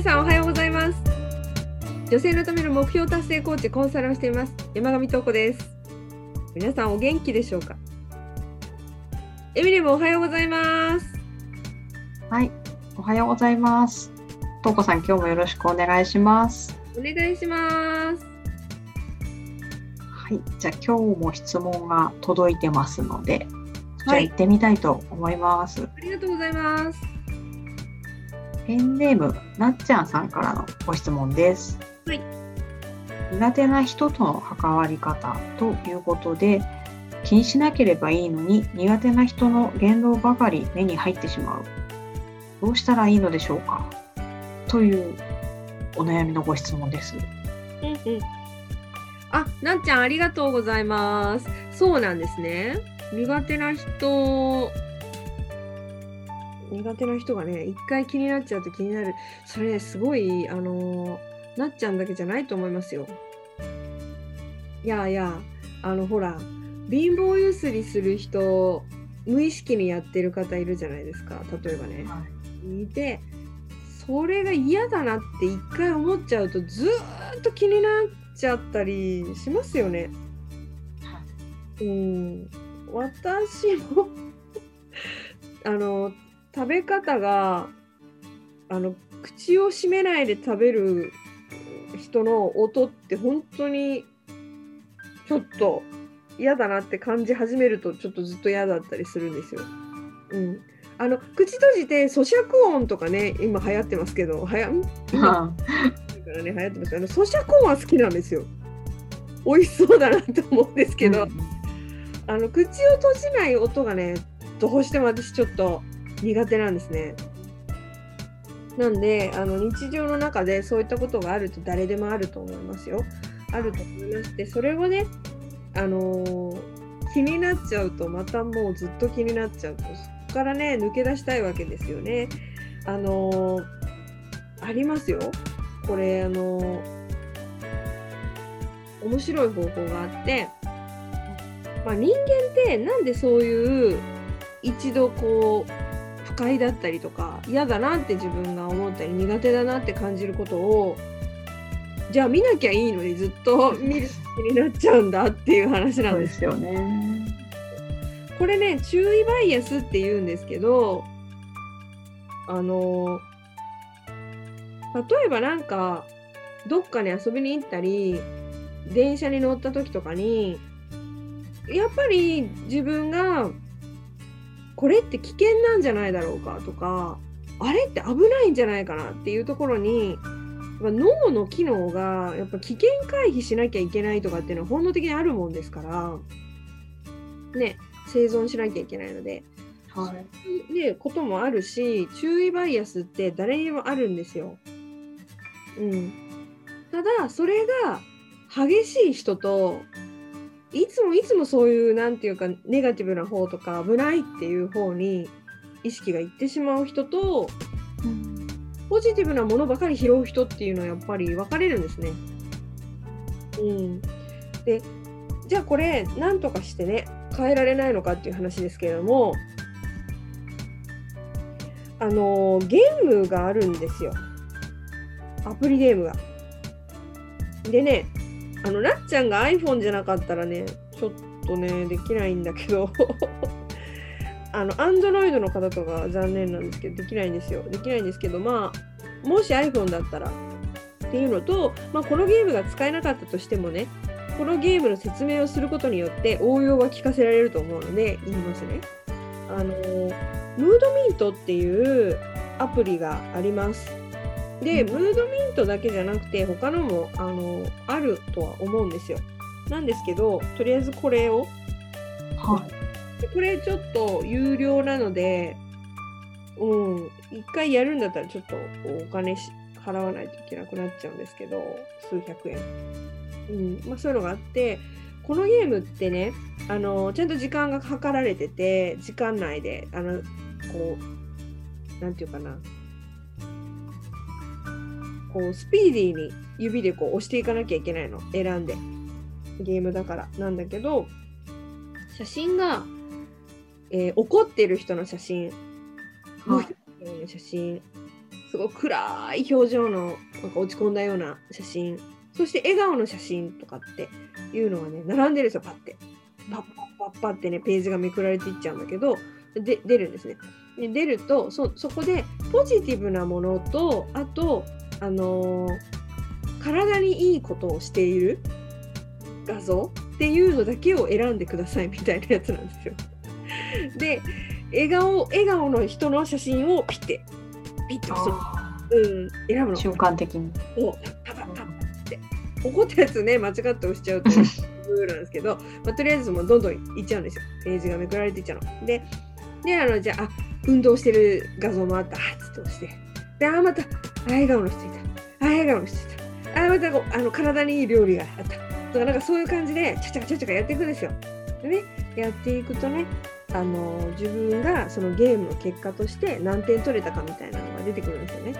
皆さんおはようございます。女性のための目標達成コーチコンサルをしています。山上東子です。皆さんお元気でしょうか？エミリムおはようございます。はい、おはようございます。とうこさん、今日もよろしくお願いします。お願いします。はい、じゃあ今日も質問が届いてますので、じゃあはい。行ってみたいと思います。ありがとうございますペンネームなっちゃんさんからのご質問です。はい苦手な人との関わり方ということで、気にしなければいいのに苦手な人の言動ばかり目に入ってしまう。どうしたらいいのでしょうか？というお悩みのご質問です。うんうんあ、なっちゃんありがとうございますそうなんですね苦手な人苦手な人がね一回気になっちゃうと気になる。それねすごいあのなっちゃんだけじゃないと思いますよ。いやいやあのほら貧乏ゆすりする人無意識にやってる方いるじゃないですか。例えばね。い。てそれが嫌だなって一回思っちゃうとずーっと気になっちゃったりしますよね。うん、私も あの食べ方があの口を閉めないで食べる人の音って本当にちょっと嫌だなって感じ始めるとちょっとずっと嫌だったりするんですよ。うん、あの口閉じて咀嚼音とかね今流行ってますけどはやん？今からね流行ってますけどあの咀嚼音は好きなんですよ。美味しそうだなと思うんですけど、あの口を閉じない音がねどうしても私ちょっと苦手なんですね。なんであの日常の中でそういったことがあると誰でもあると思いますよ。あると思いましてそれをね、あのー気になっちゃうとまたもうずっと気になっちゃうとそこからね抜け出したいわけですよね。あのーありますよ。これあのー面白い方法があって、まあ、人間ってなんでそういう一度こう快だったりとか嫌だなって自分が思ったり苦手だなって感じることをじゃあ見なきゃいいのにずっと見る気になっちゃうんだっていう話なんで。すよね。これね注意バイアスって言うんですけどあの例えばなんかどっかに遊びに行ったり電車に乗った時とかにやっぱり自分がこれって危険なんじゃないだろうかとかあれって危ないんじゃないかなっていうところにやっぱ脳の機能がやっぱ危険回避しなきゃいけないとかっていうのは本能的にあるもんですからね生存しなきゃいけないのではい。でこともあるし注意バイアスって誰にもあるんですよ。うん、ただそれが激しい人といつもいつもそういうなんていうかネガティブな方とか危ないっていう方に意識がいってしまう人とポジティブなものばかり拾う人っていうのはやっぱり分かれるんですね。うん、でじゃあこれ何とかしてね変えられないのかっていう話ですけれどもあのゲームがあるんですよアプリゲームが。でねあのなっちゃんが iPhone じゃなかったらねちょっとねできないんだけど あの Android の方とか残念なんですけどできないんですよできないんですけどまあもし iPhone だったらっていうのと、まあ、このゲームが使えなかったとしてもねこのゲームの説明をすることによって応用は聞かせられると思うので言いますね。あのムードミントっていうアプリがあります。で、ムードミントだけじゃなくて他のもあのあるとは思うんですよ。なんですけどとりあえずこれをはい。でこれちょっと有料なので、うん、一回やるんだったらちょっとお金し払わないといけなくなっちゃうんですけど、数百円。うん、まあそういうのがあって、このゲームってね、あの、ちゃんと時間が計られてて、時間内で、あの、こう、なんていうかな、こう、スピーディーに指でこう押していかなきゃいけないの、選んで。ゲームだから。なんだけど、写真が、えー怒ってる人の写真、の写真、すごい暗い表情のなんか落ち込んだような写真。そして笑顔の写真とかっていうのがね並んでるんですよパッて。パッパッパッパッってねページがめくられていっちゃうんだけどで出るんですね。で出るとそそこでポジティブなものとあとあのー体にいいことをしている画像っていうのだけを選んでくださいみたいなやつなんですよ。で笑顔笑顔の人の写真をピッてピッとそのうん、選ぶの。瞬間的に。をパパパパって怒ったやつね間違って押しちゃうと なんですけど、まあ、とりあえずもうどんどんいっちゃうんですよページがめくられていっちゃうの。でであのじゃああ運動してる画像もあったあっつって押してであまたあ笑顔の人いたあ笑顔の人いたあまたこうあの体にいい料理があったとかなんかそういう感じでちゃちゃかちゃちゃかやっていくんですよ。でねやっていくとねあの自分がそのゲームの結果として何点取れたかみたいなのが出てくるんですよね。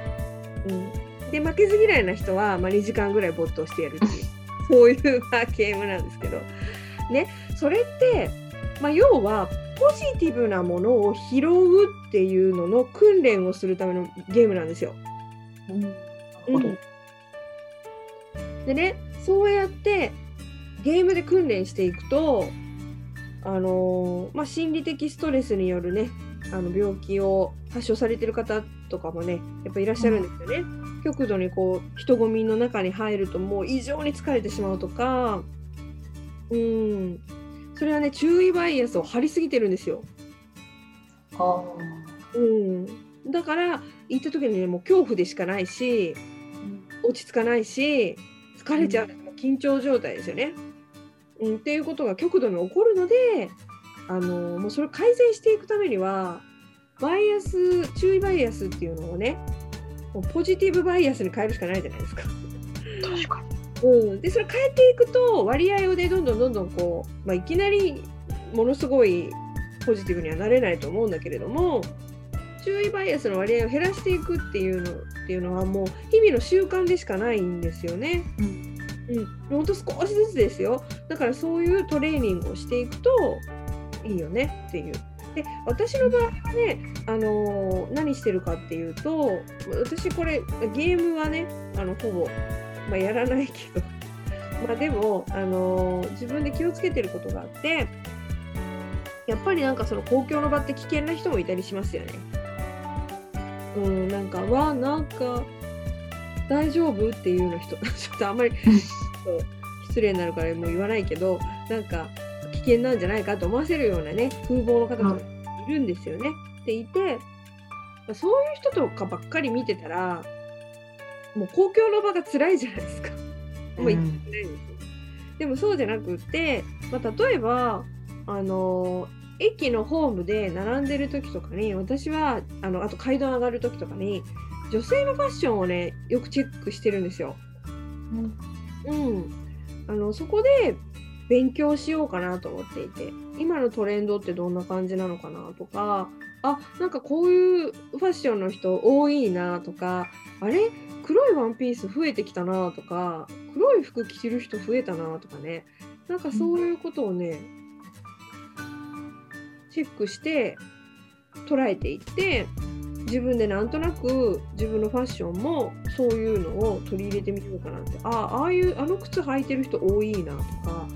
うん、で負けず嫌いな人は、まあ、2時間ぐらい没頭してやるっていう そういう、まあ、ゲームなんですけど、ね、それって、まあ、要はポジティブなものを拾うっていうのの訓練をするためのゲームなんですよ。うん。なるほど。うんでねそうやってゲームで訓練していくとあのーまあ、心理的ストレスによるねあの病気を発症されてる方とかもねやっぱいらっしゃるんですよね。極度にこう人混みの中に入るともう異常に疲れてしまうとかうん。それはね注意バイアスを張りすぎてるんですよ。あうん、だから行った時にねもう恐怖でしかないし落ち着かないし疲れちゃう、緊張状態ですよね。うん、っていうことが極度に起こるのであのもうそれを改善していくためにはバイアス注意バイアスっていうのをねもうポジティブバイアスに変えるしかないじゃないですか。確かうん、でそれ変えていくと割合をねどんどんどんどんこう、まあ、いきなりものすごいポジティブにはなれないと思うんだけれども注意バイアスの割合を減らしていくっていうのっていうのはもう日々の習慣でしかないんですよね。うんうん、ほんと少しずつですよだからそういうトレーニングをしていくといいよねっていう。で私の場合はね、あのー何してるかっていうと私これゲームはねあのほぼ、まあ、やらないけど までも、あのー自分で気をつけてることがあってやっぱりなんかその公共の場って危険な人もいたりしますよね。うん、なんかわなんか大丈夫？っていうような人 ちょっとあんまり 失礼になるからもう言わないけどなんか危険なんじゃないかと思わせるようなね風貌の方とかいるんですよね。っていてそういう人とかばっかり見てたらもう公共の場が辛いじゃないですか。もうんでもそうじゃなくって、まあ、例えばあの駅のホームで並んでる時とかに私はあのあと階段上がる時とかに女性のファッションをねよくチェックしてるんですよ。うん、あのそこで勉強しようかなと思っていて今のトレンドってどんな感じなのかなとかあなんかこういうファッションの人多いなとかあれ？黒いワンピース増えてきたなとか黒い服着てる人増えたなとかね。なんかそういうことをね、チェックして捉えていって自分でなんとなく自分のファッションもそういうのを取り入れてみようかなってあああいうあの靴履いてる人多いなとか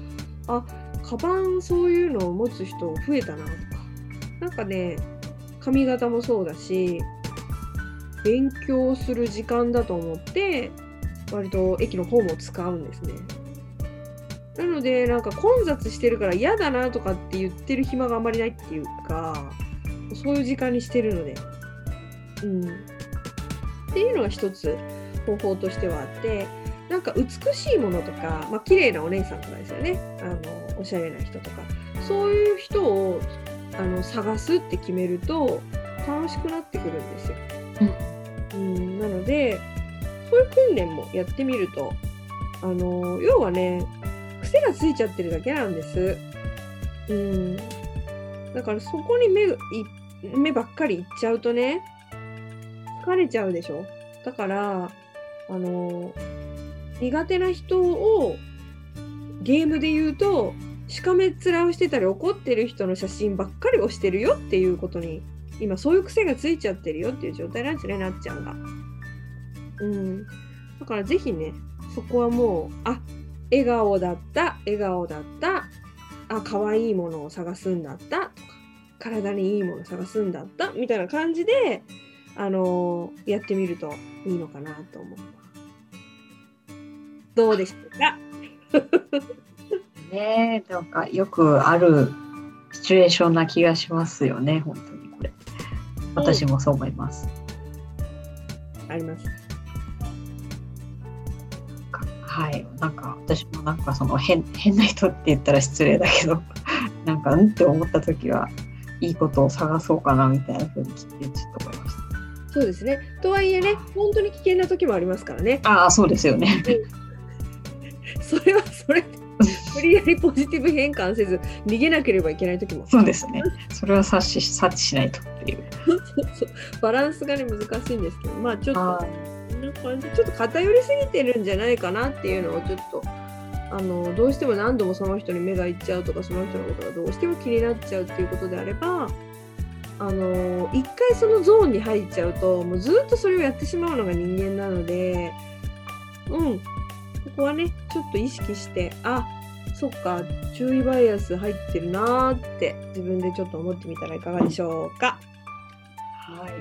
あカバンそういうのを持つ人増えたなとかなんかね髪型もそうだし勉強する時間だと思って割と駅のホームを使うんですね。なのでなんか混雑してるから嫌だなとかって言ってる暇があまりないっていうかそういう時間にしてるので。うん、っていうのが一つ方法としてはあってなんか美しいものとか、まあ綺麗なお姉さんとかですよね。あのおしゃれな人とか。そういう人をあの探すって決めると楽しくなってくるんですよ。うん、なのでそういう訓練もやってみるとあの要はね癖がついちゃってるだけなんです。うん、だからそこに目い目ばっかりいっちゃうとね疲れちゃうでしょ？だからあの苦手な人をゲームで言うとしかめっ面をしてたり怒ってる人の写真ばっかりをしてるよっていうことに今そういう癖がついちゃってるよっていう状態なんですねなっちゃんが。うん、だからぜひねそこはもうあ笑顔だった笑顔だったあ可愛いものを探すんだったとか体にいいものを探すんだったみたいな感じで、あのーやってみるといいのかなと思う。どうでしたか？ねえなんかよくあるシチュエーションな気がしますよね本当にこれ私もそう思います、あります。はい。なんか私もなんかその変変な人って言ったら失礼だけど なんかうんって思った時はいいことを探そうかなみたいな風に聞いてちょっと思いましそうですね。とはいえね、本当に危険な時もありますからね。たああそうですよね。それはそれで 無理やりポジティブ変換せず逃げなければいけない時も。そうですね。それは察知察知しないとっていう。そうそうバランスがね難しいんですけど。まあちょっとな感じちょっと偏りすぎてるんじゃないかなっていうのをちょっとあのどうしても何度もその人に目がいっちゃうとかその人のことがどうしても気になっちゃうっていうことであればあの一回そのゾーンに入っちゃうともうずっとそれをやってしまうのが人間なのでうんここはねちょっと意識してあそっか注意バイアス入ってるなーって自分でちょっと思ってみたらいかがでしょうか。はい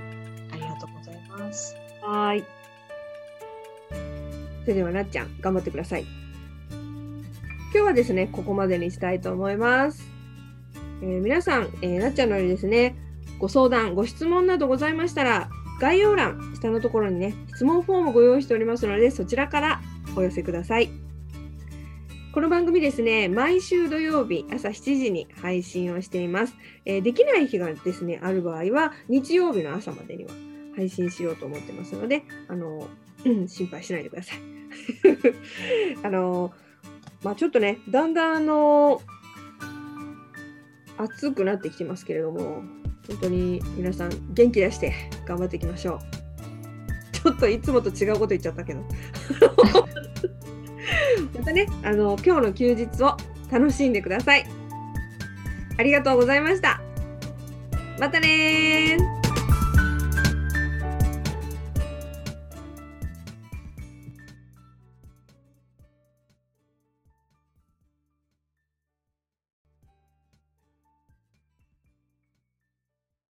ありがとうございますはーい。それではなっちゃん、頑張ってください。今日はですね、ここまでにしたいと思います。えー皆さん、えーなっちゃんのようにですね、ご相談、ご質問などございましたら、概要欄、下のところにね、質問フォームをご用意しておりますので、そちらからお寄せください。この番組ですね、毎週土曜日朝7時に配信をしています。えーできない日がですね、ある場合は、日曜日の朝までには配信しようと思ってますので、あの、うん心配しないでください。あの、まあちょっとね、だんだんあの、暑くなってきてますけれども、本当に皆さん元気出して頑張っていきましょう。ちょっといつもと違うこと言っちゃったけど。またね、あの、今日の休日を楽しんでください。ありがとうございました。またね